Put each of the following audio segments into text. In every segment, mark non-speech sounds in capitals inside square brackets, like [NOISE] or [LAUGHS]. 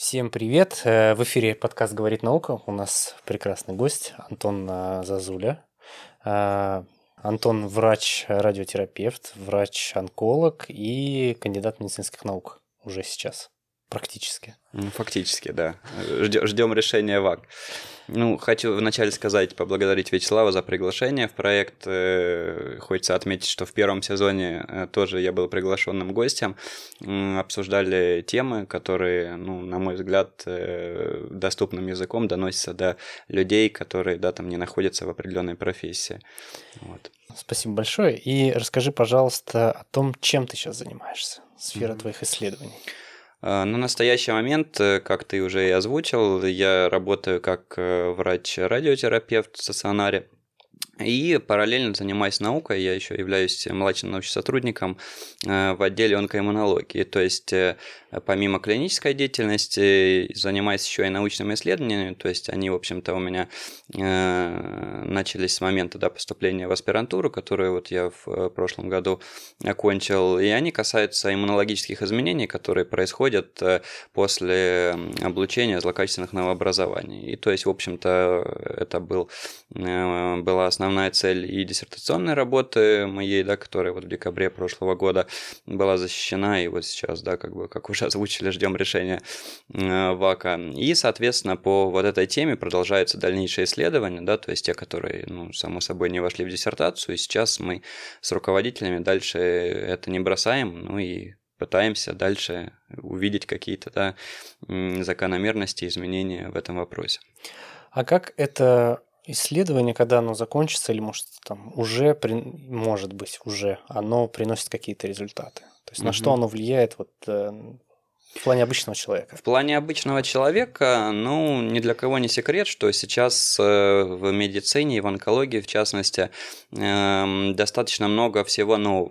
Всем привет! Э, в эфире подкаст «Говорит наука». У нас прекрасный гость Антон э, Зазуля. Э, Антон – врач-радиотерапевт, врач-онколог и кандидат медицинских наук уже сейчас, практически. Фактически, да. Ждем решения ВАК. Ну, хочу вначале сказать, поблагодарить Вячеслава за приглашение в проект. Э, хочется отметить, что в первом сезоне э, тоже я был приглашенным гостем. Обсуждали темы, которые, ну, на мой взгляд, э, доступным языком доносятся до людей, которые, да, там не находятся в определенной профессии. Вот. Спасибо большое. И расскажи, пожалуйста, о том, чем ты сейчас занимаешься, сфера mm-hmm. твоих исследований. А, на настоящий момент, э, как ты уже и озвучил, я работаю как э, врач-радиотерапевт в стационаре. И параллельно занимаясь наукой, я еще являюсь младшим научным сотрудником э, в отделе онкоиммунологии. То есть, э, помимо клинической деятельности, занимаюсь еще и научными исследованиями. То есть, они, в общем-то, у меня э, начались с момента да, поступления в аспирантуру, которую вот я в прошлом году окончил. И они касаются иммунологических изменений, которые происходят после облучения злокачественных новообразований. И то есть, в общем-то, это был, была основная цель и диссертационной работы моей, да, которая вот в декабре прошлого года была защищена, и вот сейчас, да, как бы, как уже озвучили, ждем решения э, ВАКа. И, соответственно, по вот этой теме продолжаются дальнейшие исследования, да, то есть те, которые, ну, само собой, не вошли в диссертацию, и сейчас мы с руководителями дальше это не бросаем, ну и пытаемся дальше увидеть какие-то да, закономерности, изменения в этом вопросе. А как это исследование, когда оно закончится, или может там уже, при, может быть уже, оно приносит какие-то результаты. То есть угу. на что оно влияет вот э, в плане обычного человека. В плане обычного человека, ну, ни для кого не секрет, что сейчас э, в медицине и в онкологии, в частности, эм, достаточно много всего нового.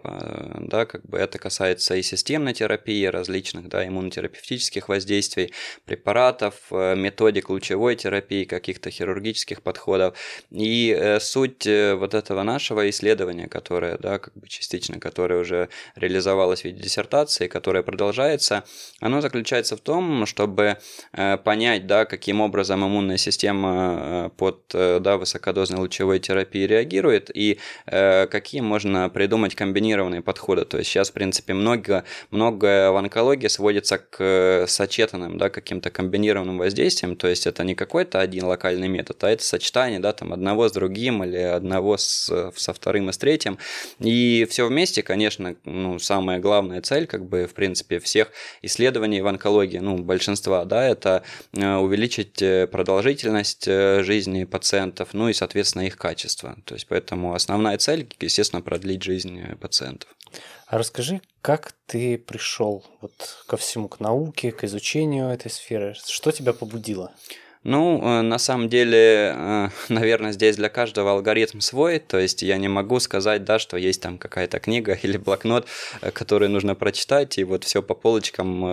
Да, как бы это касается и системной терапии, различных да, иммунотерапевтических воздействий, препаратов, э, методик лучевой терапии, каких-то хирургических подходов. И э, суть вот этого нашего исследования, которое, да, как бы частично, которое уже реализовалось в виде диссертации, которое продолжается, оно заключается в том, чтобы э, понять, да, каким образом иммунная система э, под э, да, высокодозной лучевой терапией реагирует и какие можно придумать комбинированные подходы. То есть сейчас, в принципе, много, многое в онкологии сводится к сочетанным, да, каким-то комбинированным воздействиям, то есть это не какой-то один локальный метод, а это сочетание, да, там одного с другим или одного с, со вторым и с третьим. И все вместе, конечно, ну, самая главная цель, как бы, в принципе, всех исследований исследований в онкологии, ну, большинства, да, это э, увеличить э, продолжительность э, жизни пациентов, ну и, соответственно, их качество. То есть, поэтому основная цель, естественно, продлить жизнь пациентов. А расскажи, как ты пришел вот ко всему, к науке, к изучению этой сферы? Что тебя побудило? Ну, э, на самом деле, э, [LAUGHS] наверное, здесь для каждого алгоритм свой, то есть я не могу сказать, да, что есть там какая-то книга [LAUGHS] или блокнот, э, который нужно прочитать, и вот все по полочкам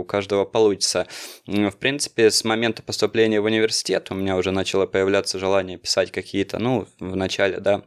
у каждого получится. В принципе, с момента поступления в университет у меня уже начало появляться желание писать какие-то, ну, в начале, да,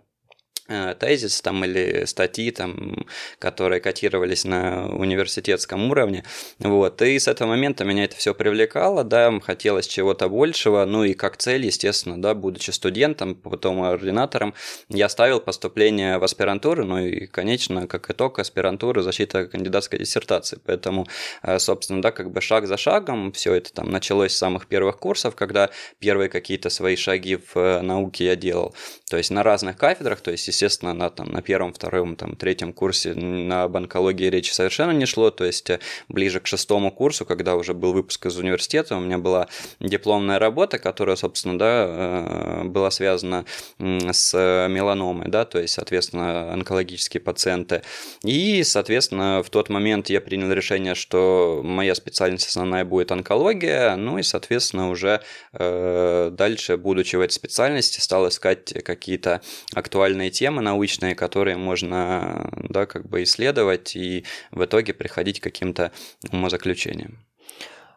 тезис там или статьи там, которые котировались на университетском уровне, вот, и с этого момента меня это все привлекало, да, хотелось чего-то большего, ну и как цель, естественно, да, будучи студентом, потом ординатором, я ставил поступление в аспирантуру, ну и, конечно, как итог аспирантуры, защита кандидатской диссертации, поэтому, э, собственно, да, как бы шаг за шагом, все это там началось с самых первых курсов, когда первые какие-то свои шаги в э, науке я делал, то есть на разных кафедрах, то есть, естественно, на, там, на первом, втором, там, третьем курсе на онкологии речи совершенно не шло, то есть э, ближе к шестому курсу, когда уже был выпуск из университета, у меня была дипломная работа, которая, собственно, да, э, была связана с меланомой, да, то есть, соответственно, онкологические пациенты. И, соответственно, в тот момент я принял решение, что моя специальность основная будет онкология, ну и, соответственно, уже э, дальше, будучи в этой специальности, стал искать какие-то актуальные темы, темы научные, которые можно, да, как бы исследовать и в итоге приходить к каким-то умозаключениям.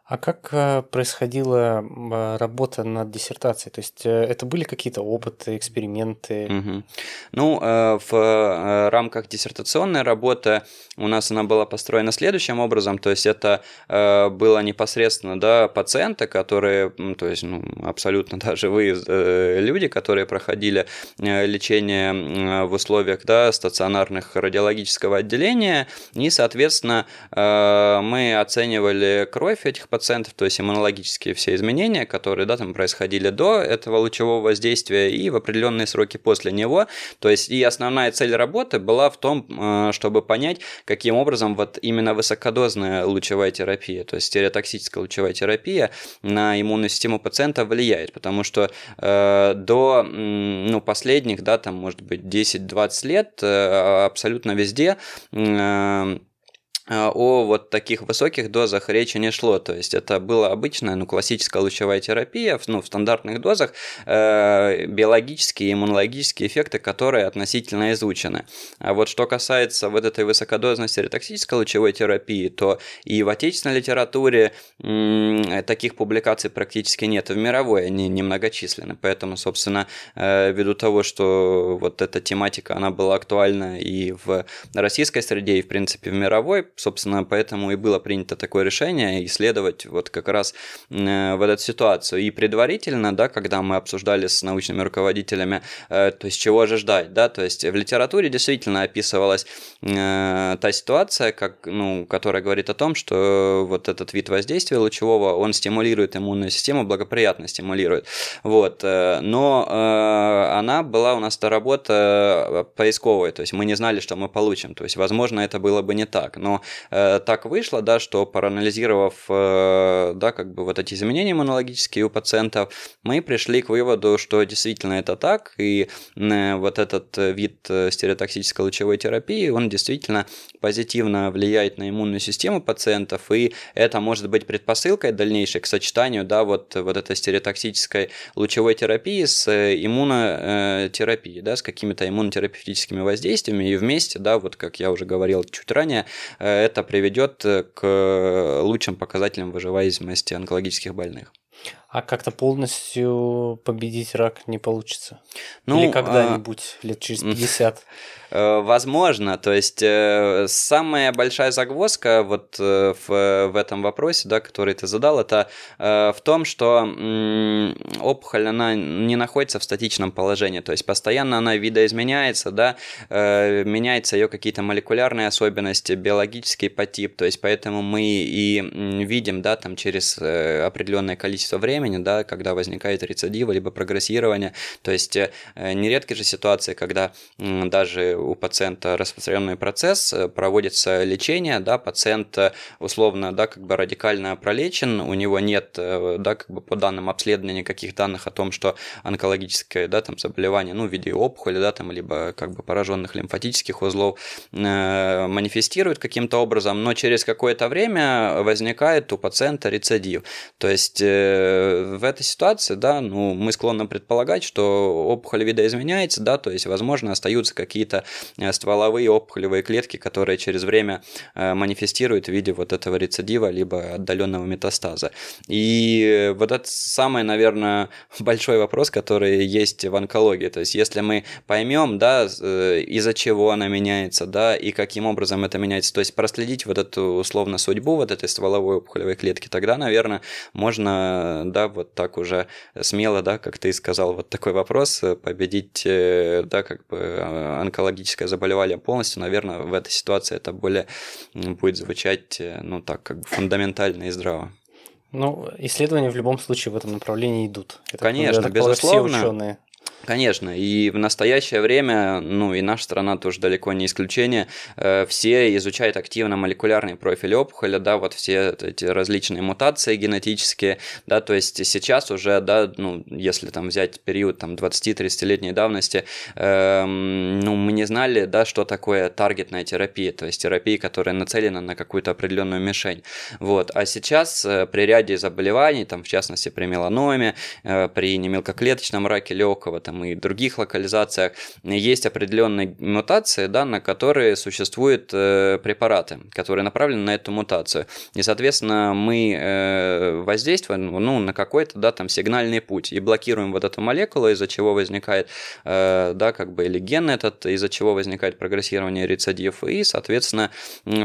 А как э, происходила работа над диссертацией? То есть э, это были какие-то опыты, эксперименты? Угу. Ну, э, в рамках диссертационной работы у нас она была построена следующим образом, то есть это было непосредственно да, пациенты, которые, то есть ну, абсолютно [LAUGHS] да, живые люди, которые проходили лечение в условиях да, стационарных радиологического отделения, и, соответственно, мы оценивали кровь этих пациентов, пациентов, то есть иммунологические все изменения, которые да, там происходили до этого лучевого воздействия и в определенные сроки после него. То есть и основная цель работы была в том, э, чтобы понять, каким образом вот именно высокодозная лучевая терапия, то есть стереотоксическая лучевая терапия на иммунную систему пациента влияет, потому что э, до ну, последних, да, там, может быть, 10-20 лет э, абсолютно везде э, о вот таких высоких дозах речи не шло. То есть это была обычная, ну, классическая лучевая терапия, ну, в стандартных дозах, э, биологические и иммунологические эффекты, которые относительно изучены. А вот что касается вот этой высокодозной стереотоксической лучевой терапии, то и в отечественной литературе м- таких публикаций практически нет, в мировой они немногочисленны. Поэтому, собственно, э, ввиду того, что вот эта тематика, она была актуальна и в российской среде, и, в принципе, в мировой, собственно, поэтому и было принято такое решение исследовать вот как раз э, в эту ситуацию. И предварительно, да, когда мы обсуждали с научными руководителями, э, то есть чего же ждать, да, то есть в литературе действительно описывалась э, та ситуация, как, ну, которая говорит о том, что вот этот вид воздействия лучевого, он стимулирует иммунную систему, благоприятно стимулирует. Вот. Но она была у нас, эта работа поисковая, то есть мы не знали, что мы получим. То есть, возможно, это было бы не так. Но э, так вышло, да, что проанализировав, э, да, как бы вот эти изменения иммунологические у пациентов, мы пришли к выводу, что действительно это так, и э, вот этот вид стереотоксической лучевой терапии, он действительно позитивно влияет на иммунную систему пациентов, и это может быть предпосылкой дальнейшей к сочетанию, да, вот, вот этой стереотоксической лучевой терапии с иммунотерапией, да, с какими-то иммунотерапевтическими воздействиями, и вместе, да, вот как я уже говорил чуть ранее, это приведет э, к лучшим показателям выживаемости онкологических больных. А как-то полностью победить рак не получится? Ну, Или когда-нибудь, а... лет через 50? [LAUGHS] Э, возможно, то есть э, самая большая загвоздка вот э, в, в этом вопросе, да, который ты задал, это в том, что опухоль, она не находится в статичном положении, то есть постоянно она видоизменяется, да, меняются ее какие-то молекулярные особенности, биологический подтип, то есть поэтому мы и видим, да, там через определенное количество времени, да, когда возникает рецидив, либо прогрессирование, то есть нередки же ситуации, когда даже у пациента распространенный процесс, э, проводится лечение, да, пациент э, условно, да, как бы радикально пролечен, у него нет, э, да, как бы по данным обследования никаких данных о том, что онкологическое, да, там заболевание, ну, в виде опухоли, да, там, либо как бы пораженных лимфатических узлов э, манифестирует каким-то образом, но через какое-то время возникает у пациента рецидив. То есть э, в этой ситуации, да, ну, мы склонны предполагать, что опухоль видоизменяется, да, то есть, возможно, остаются какие-то Э, стволовые опухолевые клетки, которые через время э, манифестируют в виде вот этого рецидива, либо отдаленного метастаза. И вот это самый, наверное, [LAUGHS] большой вопрос, который есть в онкологии. То есть, если мы поймем, да, э, из-за чего она меняется, да, и каким образом это меняется, то есть проследить вот эту условно судьбу вот этой стволовой опухолевой клетки, тогда, наверное, можно, да, вот так уже смело, да, как ты сказал, вот такой вопрос, победить, да, как бы онкологическое заболевание полностью, наверное, в этой ситуации это более будет звучать, э, ну так, как бы фундаментально и здраво. Ну, исследования в любом случае в этом направлении идут. Это, Конечно, безусловно. Все ученые. Конечно, и в настоящее время, ну и наша страна тоже далеко не исключение, э, все изучают активно молекулярный профиль опухоли, да, вот все эти различные мутации генетические, да, то есть сейчас уже, да, ну, если там взять период там 20-30-летней давности, э, ну, мы не знали, да, что такое таргетная терапия, то есть терапия, которая нацелена на какую-то определенную мишень, вот, а сейчас э, при ряде заболеваний, там, в частности, при меланоме, э, при немелкоклеточном раке легкого, там и других локализациях, есть определенные мутации, да, на которые существуют э, препараты, которые направлены на эту мутацию. И, соответственно, мы э, воздействуем ну, на какой-то да, там, сигнальный путь и блокируем вот эту молекулу, из-за чего возникает, э, да, как бы, или ген этот, из-за чего возникает прогрессирование рецидив, и, соответственно,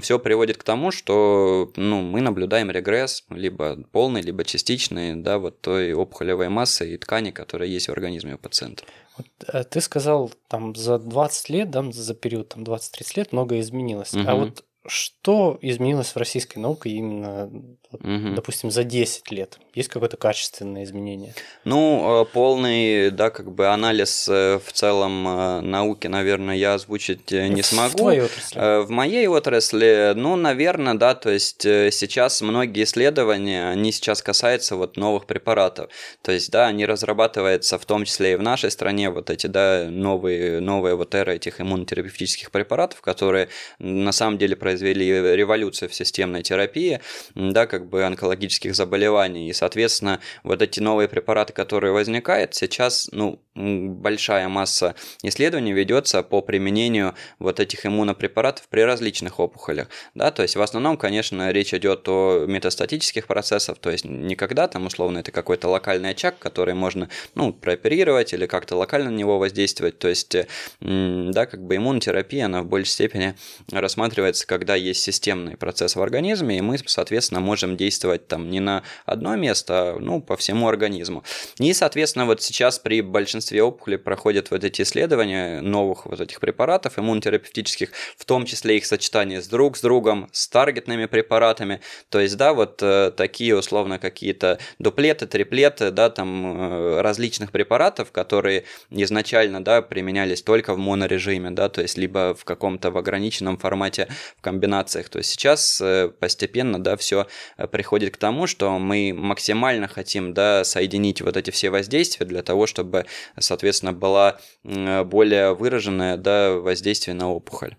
все приводит к тому, что ну, мы наблюдаем регресс, либо полный, либо частичный, да, вот той опухолевой массы и ткани, которая есть в организме у пациента. Вот, э, ты сказал, там за 20 лет, да, за период там 20-30 лет многое изменилось. Угу. А вот что изменилось в российской науке именно, угу. допустим, за 10 лет? Есть какое-то качественное изменение? Ну, э, полный, да, как бы анализ э, в целом э, науки, наверное, я озвучить не смогу. В твоей отрасли? В моей отрасли, ну, наверное, да, то есть сейчас многие исследования, они сейчас касаются вот новых препаратов. То есть, да, они разрабатываются в том числе и в нашей стране, вот эти, да, новые, новые вот эры этих иммунотерапевтических препаратов, которые на самом деле производятся произвели революцию в системной терапии, да, как бы онкологических заболеваний. И, соответственно, вот эти новые препараты, которые возникают, сейчас, ну, большая масса исследований ведется по применению вот этих иммунопрепаратов при различных опухолях. Да, то есть в основном, конечно, речь идет о метастатических процессах, то есть никогда там условно это какой-то локальный очаг, который можно ну, прооперировать или как-то локально на него воздействовать. То есть, да, как бы иммунотерапия, она в большей степени рассматривается, когда есть системный процесс в организме, и мы, соответственно, можем действовать там не на одно место, а ну, по всему организму. И, соответственно, вот сейчас при большинстве опухолей проходят вот эти исследования новых вот этих препаратов иммунотерапевтических, в том числе их сочетание с друг с другом, с таргетными препаратами. То есть, да, вот э, такие условно какие-то дуплеты, триплеты, да, там э, различных препаратов, которые изначально, да, применялись только в монорежиме, да, то есть либо в каком-то в ограниченном формате в комбинациях. То есть сейчас э, постепенно, да, все приходит к тому, что мы максимально хотим, да, соединить вот эти все воздействия для того, чтобы соответственно, была более выраженное да, воздействие на опухоль.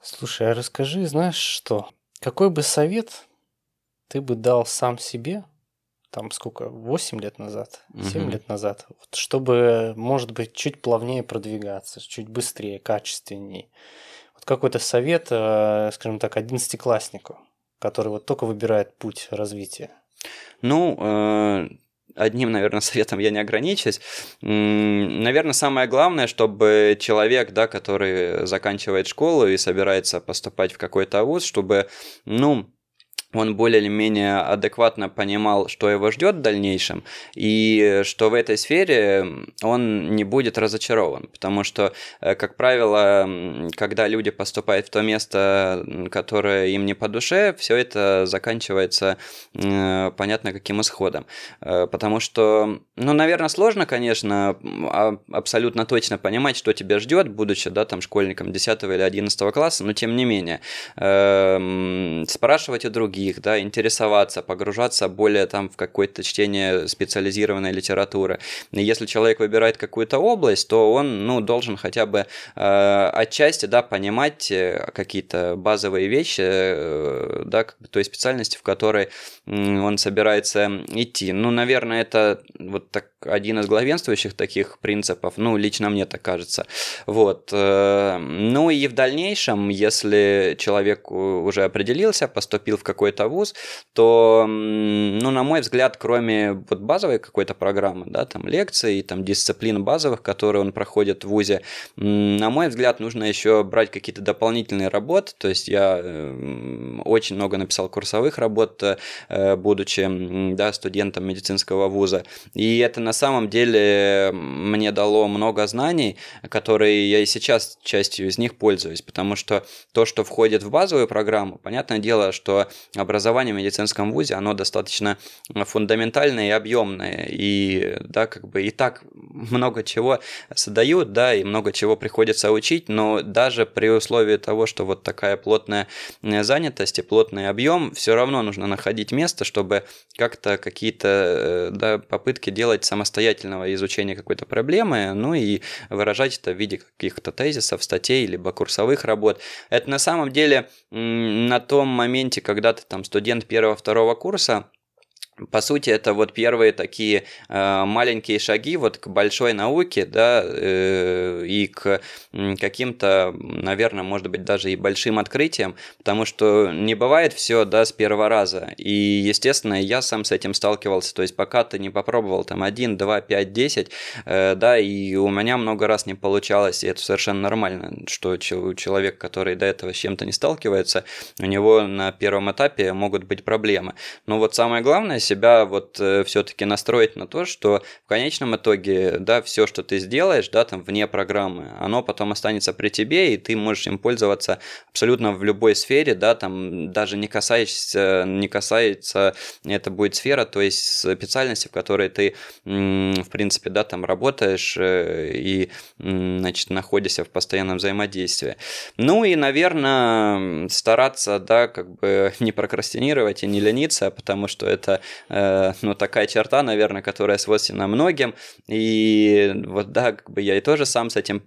Слушай, а расскажи, знаешь что? Какой бы совет ты бы дал сам себе, там сколько, 8 лет назад, 7 угу. лет назад, вот, чтобы, может быть, чуть плавнее продвигаться, чуть быстрее, качественнее. Какой-то совет, э, скажем так, одиннадцатикласснику, который вот только выбирает путь развития. Ну, э, одним, наверное, [LAUGHS] советом я не ограничусь. Наверное, самое главное, чтобы человек, да, который заканчивает школу и собирается поступать в какой-то вуз, чтобы, ну, он более или менее адекватно понимал, что его ждет в дальнейшем, и что в этой сфере он не будет разочарован. Потому что, э, как правило, когда люди поступают в то место, которое им не по душе, все это заканчивается понятно каким исходом. Э, потому что, ну, наверное, сложно, конечно, а, абсолютно точно понимать, что тебя ждет, будучи, да, там, школьником 10 или 11 класса, но тем не менее, эм, спрашивать у других, других, да, интересоваться, погружаться более там в какое-то чтение специализированной литературы. И если человек выбирает какую-то область, то он, ну, должен хотя бы э, отчасти, да, понимать э, какие-то базовые вещи, э, да, той специальности, в которой он собирается идти. Ну, наверное, это вот так один из главенствующих таких принципов, ну, лично мне так кажется. Вот. Э, ну и в дальнейшем, если человек уже определился, поступил в какой-то вуз, то, ну, на мой взгляд, кроме вот базовой какой-то программы, да, там лекций, там дисциплин базовых, которые он проходит в вузе, на мой взгляд, нужно еще брать какие-то дополнительные работы, то есть я очень много написал курсовых работ, э, будучи, да, студентом медицинского вуза, и это на самом деле мне дало много знаний, которые я и сейчас частью из них пользуюсь, потому что то, что входит в базовую программу, понятное дело, что образование в медицинском вузе, оно достаточно фундаментальное и объемное, и, да, как бы и так [LAUGHS] много чего задают, да, и много чего приходится учить, но даже при условии того, что вот такая плотная занятость и плотный объем, все равно нужно находить место, чтобы как-то какие-то э, да, попытки делать самостоятельно самостоятельного изучения какой-то проблемы, ну и выражать это в виде каких-то тезисов, статей, либо курсовых работ. Это на самом деле на том моменте, когда ты там студент первого-второго курса, по сути, это вот первые такие э, маленькие шаги вот к большой науке, да, э, и к каким-то, наверное, может быть, даже и большим открытиям, потому что не бывает все, да, с первого раза. И, естественно, я сам с этим сталкивался, то есть пока ты не попробовал там 1, 2, 5, 10, э, да, и у меня много раз не получалось, и это совершенно нормально, что человек, который до этого с чем-то не сталкивается, у него на первом этапе могут быть проблемы. Но вот самое главное себя вот э, все-таки настроить на то, что в конечном итоге, да, все, что ты сделаешь, да, там вне программы, оно потом останется при тебе, и ты можешь им пользоваться абсолютно в любой сфере, да, там даже не касаясь, не касается, это будет сфера, то есть специальности, в которой ты, в принципе, да, там работаешь э, и, значит, находишься в постоянном взаимодействии. Ну и, наверное, стараться, да, как бы [LAUGHS] не прокрастинировать и не лениться, потому что это Э, ну, такая черта, наверное, которая свойственна многим. И вот, да, как бы я и тоже сам с этим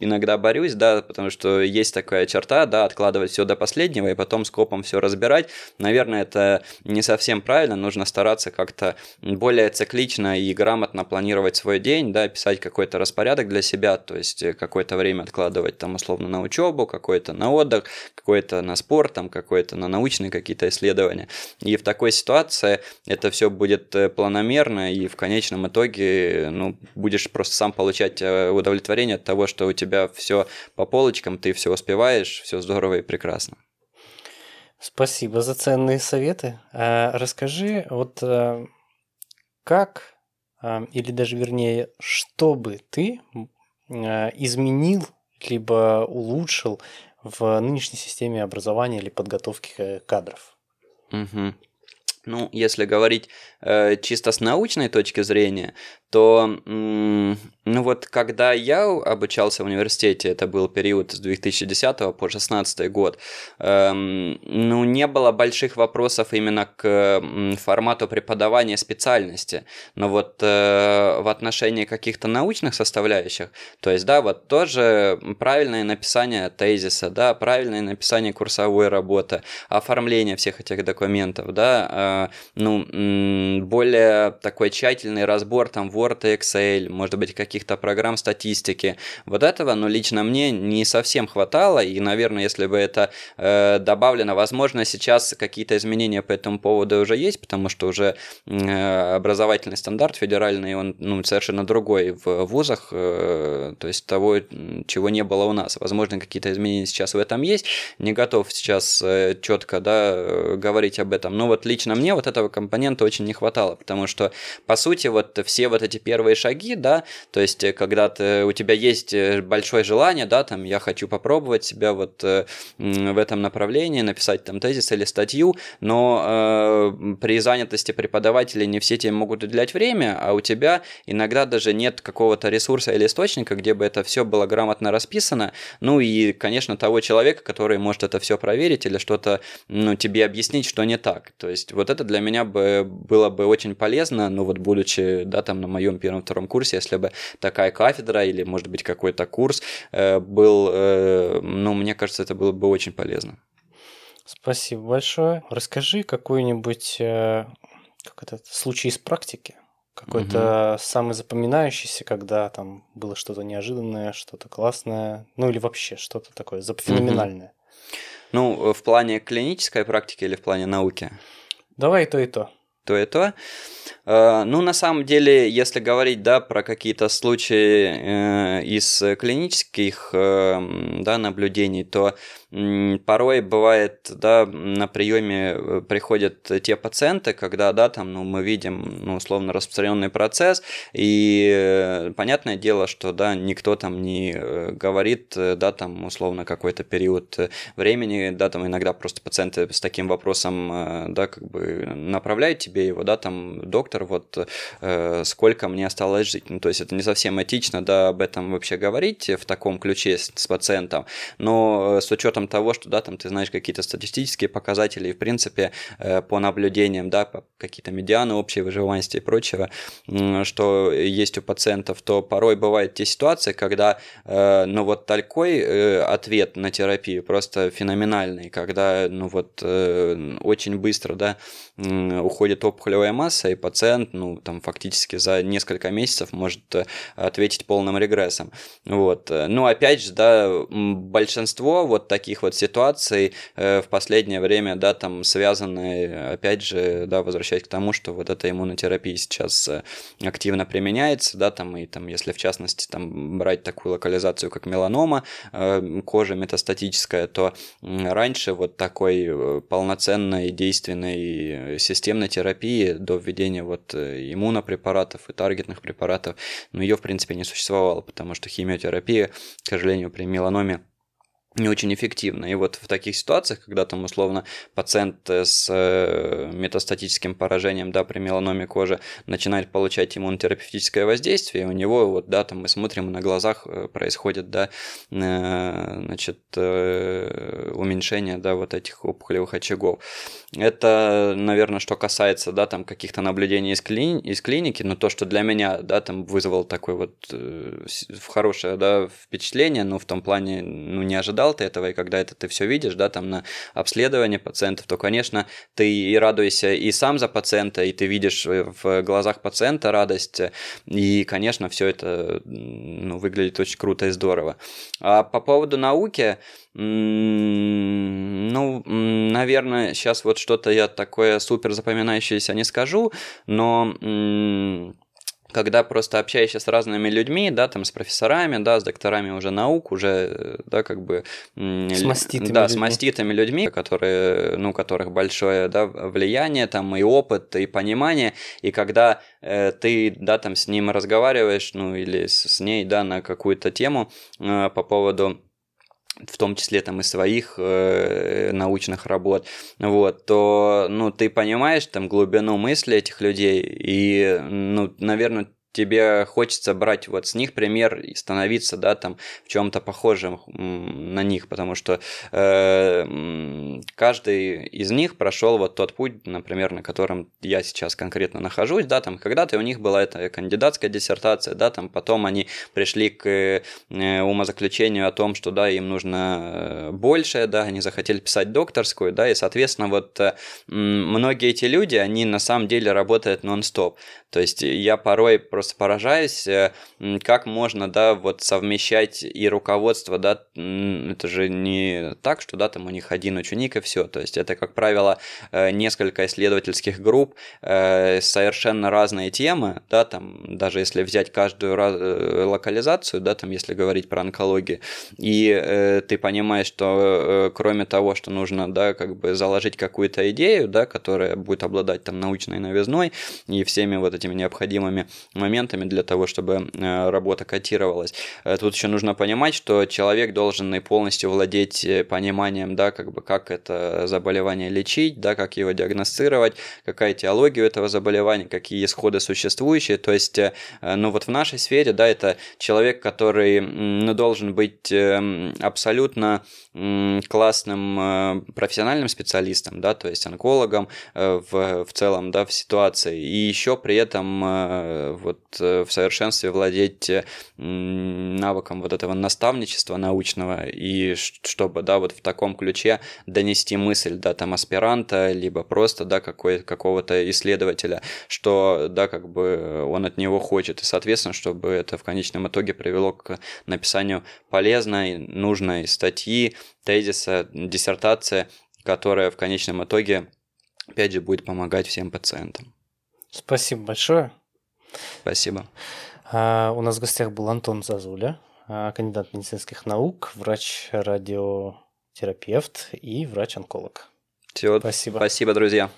иногда борюсь, да, потому что есть такая черта, да, откладывать все до последнего и потом скопом все разбирать. Наверное, это не совсем правильно, нужно стараться как-то более циклично и грамотно планировать свой день, да, писать какой-то распорядок для себя, то есть какое-то время откладывать там условно на учебу, какое-то на отдых, какое-то на спорт, там какое-то на научные какие-то исследования. И в такой ситуации это все будет э, планомерно, и в конечном итоге, ну, будешь просто сам получать э, удовлетворение от того, что у тебя все по полочкам, ты все успеваешь, все здорово и прекрасно. Спасибо за ценные советы. А расскажи, вот э, как, или даже вернее, что бы ты изменил либо улучшил в нынешней системе образования или подготовки кадров? Угу. Ну, если говорить э, чисто с научной точки зрения, то, ну вот, когда я обучался в университете, это был период с 2010 по 2016 год, эм, ну, не было больших вопросов именно к формату преподавания специальности, но вот э, в отношении каких-то научных составляющих, то есть, да, вот тоже правильное написание тезиса, да, правильное написание курсовой работы, оформление всех этих документов, да, э, ну, более такой тщательный разбор там Word и Excel, может быть, каких-то программ статистики. Вот этого, ну, лично мне не совсем хватало, и, наверное, если бы это э, добавлено, возможно, сейчас какие-то изменения по этому поводу уже есть, потому что уже э, образовательный стандарт федеральный, он ну, совершенно другой в вузах, э, то есть того, чего не было у нас. Возможно, какие-то изменения сейчас в этом есть. Не готов сейчас э, четко да, э, говорить об этом. Но вот лично мне вот этого компонента очень не хватало, потому что, по сути, вот все вот эти первые шаги, да, то есть э, когда ты, у тебя есть э, большое желание, да, там, я хочу попробовать себя вот э, в этом направлении, написать там тезис или статью, но э, при занятости преподавателей не все тебе могут уделять время, а у тебя иногда даже нет какого-то ресурса или источника, где бы это все было грамотно расписано, ну и, конечно, того человека, который может это все проверить или что-то, ну, тебе объяснить, что не так. То есть вот для меня бы было бы очень полезно, ну вот будучи, да, там на моем моем первом-втором курсе, если бы такая кафедра или, может быть, какой-то курс э, был, э, ну, мне кажется, это было бы очень полезно. Спасибо большое. Расскажи какой-нибудь э, как это, случай из практики. Какой-то угу. самый запоминающийся, когда там было что-то неожиданное, что-то классное, ну или вообще что-то такое феноменальное. Угу. Ну, в плане клинической практики или в плане науки? Давай то, и то. То и. Э, ну, на самом деле, если говорить, да, про какие-то случаи э, из клинических, э, да, наблюдений, то порой бывает, да, на приеме приходят те пациенты, когда, да, там, ну, мы видим, ну, условно, распространенный процесс, и понятное дело, что, да, никто там не говорит, да, там, условно, какой-то период времени, да, там, иногда просто пациенты с таким вопросом, да, как бы направляют тебе его, да, там, доктор, вот, сколько мне осталось жить, ну, то есть это не совсем этично, да, об этом вообще говорить в таком ключе с, с пациентом, но с учетом того, что, да, там ты знаешь какие-то статистические показатели, и, в принципе, э, по наблюдениям, да, по какие-то медианы общей выживаемости и прочего, что есть у пациентов, то порой бывают те ситуации, когда, э, ну, вот такой э, ответ на терапию просто феноменальный, когда, ну, вот очень быстро, да, уходит опухолевая масса, и пациент, ну, там, фактически за несколько месяцев может ответить полным регрессом. Вот. Ну, опять же, да, большинство вот таких вот ситуаций э, в последнее время, да, там связаны, опять же, да, возвращаясь к тому, что вот эта иммунотерапия сейчас э, активно применяется, да, там, и там, если в частности, там, брать такую локализацию, как меланома, э, кожа метастатическая, то раньше вот такой полноценной, действенной системной терапии до введения вот иммунопрепаратов и таргетных препаратов, ну, ее, в принципе, не существовало, потому что химиотерапия, к сожалению, при меланоме не очень эффективно. И вот в таких ситуациях, когда там условно пациент с э, метастатическим поражением, да, при меланоме кожи начинает получать иммунотерапевтическое воздействие, у него вот, да, там мы смотрим, на глазах э, происходит, да, э, значит, уменьшение, да, вот этих опухолевых очагов. Это, наверное, что касается, да, там каких-то наблюдений из, клини из клиники, но то, что для меня, да, там вызвало такое вот хорошее, да, впечатление, ну, в том плане, ну, не ожидал ожидал ты этого, и когда это ты все видишь, да, там на обследование пациентов, то, конечно, ты и радуешься и сам за пациента, и ты видишь в глазах пациента радость, и, конечно, все это ну, выглядит очень круто и здорово. А по поводу науки, ну, наверное, сейчас вот что-то я такое супер запоминающееся не скажу, но когда просто общаешься с разными людьми, да, там с профессорами, да, с докторами уже наук, уже, да, как бы... С маститыми Да, людьми. с маститыми людьми, которые, ну, которых большое, да, влияние, там, и опыт, и понимание, и когда э, ты, да, там, с ним разговариваешь, ну, или с, с ней, да, на какую-то тему э, по поводу в том числе там и своих э, научных работ, вот, то, ну, ты понимаешь там глубину мысли этих людей, и, ну, наверное, тебе хочется брать вот с них пример и становиться, да, там в чем-то похожим на них, потому что э, каждый из них прошел вот тот путь, например, на котором я сейчас конкретно нахожусь, да, там когда-то у них была эта кандидатская диссертация, да, там потом они пришли к э, умозаключению о том, что, да, им нужно э, больше, да, они захотели писать докторскую, да, и, соответственно, вот э, многие эти люди, они на самом деле работают нон-стоп, то есть я порой просто поражаюсь, э, как можно, да, вот совмещать и руководство, да, это же не так, что, да, там у них один ученик и все. То есть это, как правило, э, несколько исследовательских групп, э, совершенно разные темы, да, там, даже если взять каждую локализацию, да, там, если говорить про онкологию, и ты понимаешь, что кроме того, что нужно, да, как бы заложить какую-то идею, да, которая будет обладать там научной новизной и всеми вот этими необходимыми моментами для того, чтобы э, работа котировалась. Э, тут еще нужно понимать, что человек должен и полностью владеть э, пониманием, да, как бы как это заболевание лечить, да, как его диагностировать, какая теология этого заболевания, какие исходы существующие. То есть, ну вот в нашей сфере, да, это человек, который ну, должен быть абсолютно классным профессиональным специалистом, да, то есть онкологом в, в целом, да, в ситуации. И еще при этом вот в совершенстве владеть э, навыком вот этого наставничества научного и чтобы, да, вот в таком ключе донести мысль, да, там аспиранта, либо просто, да, какого-то исследователя, что, да, как бы он от него хочет, и, соответственно, чтобы это в конечном итоге привело к написанию полезной, нужной статьи, тезиса, диссертации, которая в конечном итоге, опять же, будет помогать всем пациентам. Спасибо большое. Спасибо. А, у нас в гостях был Антон Зазуля, а, кандидат медицинских наук, врач-радиотерапевт и врач-онколог. Все, спасибо. Спасибо, друзья.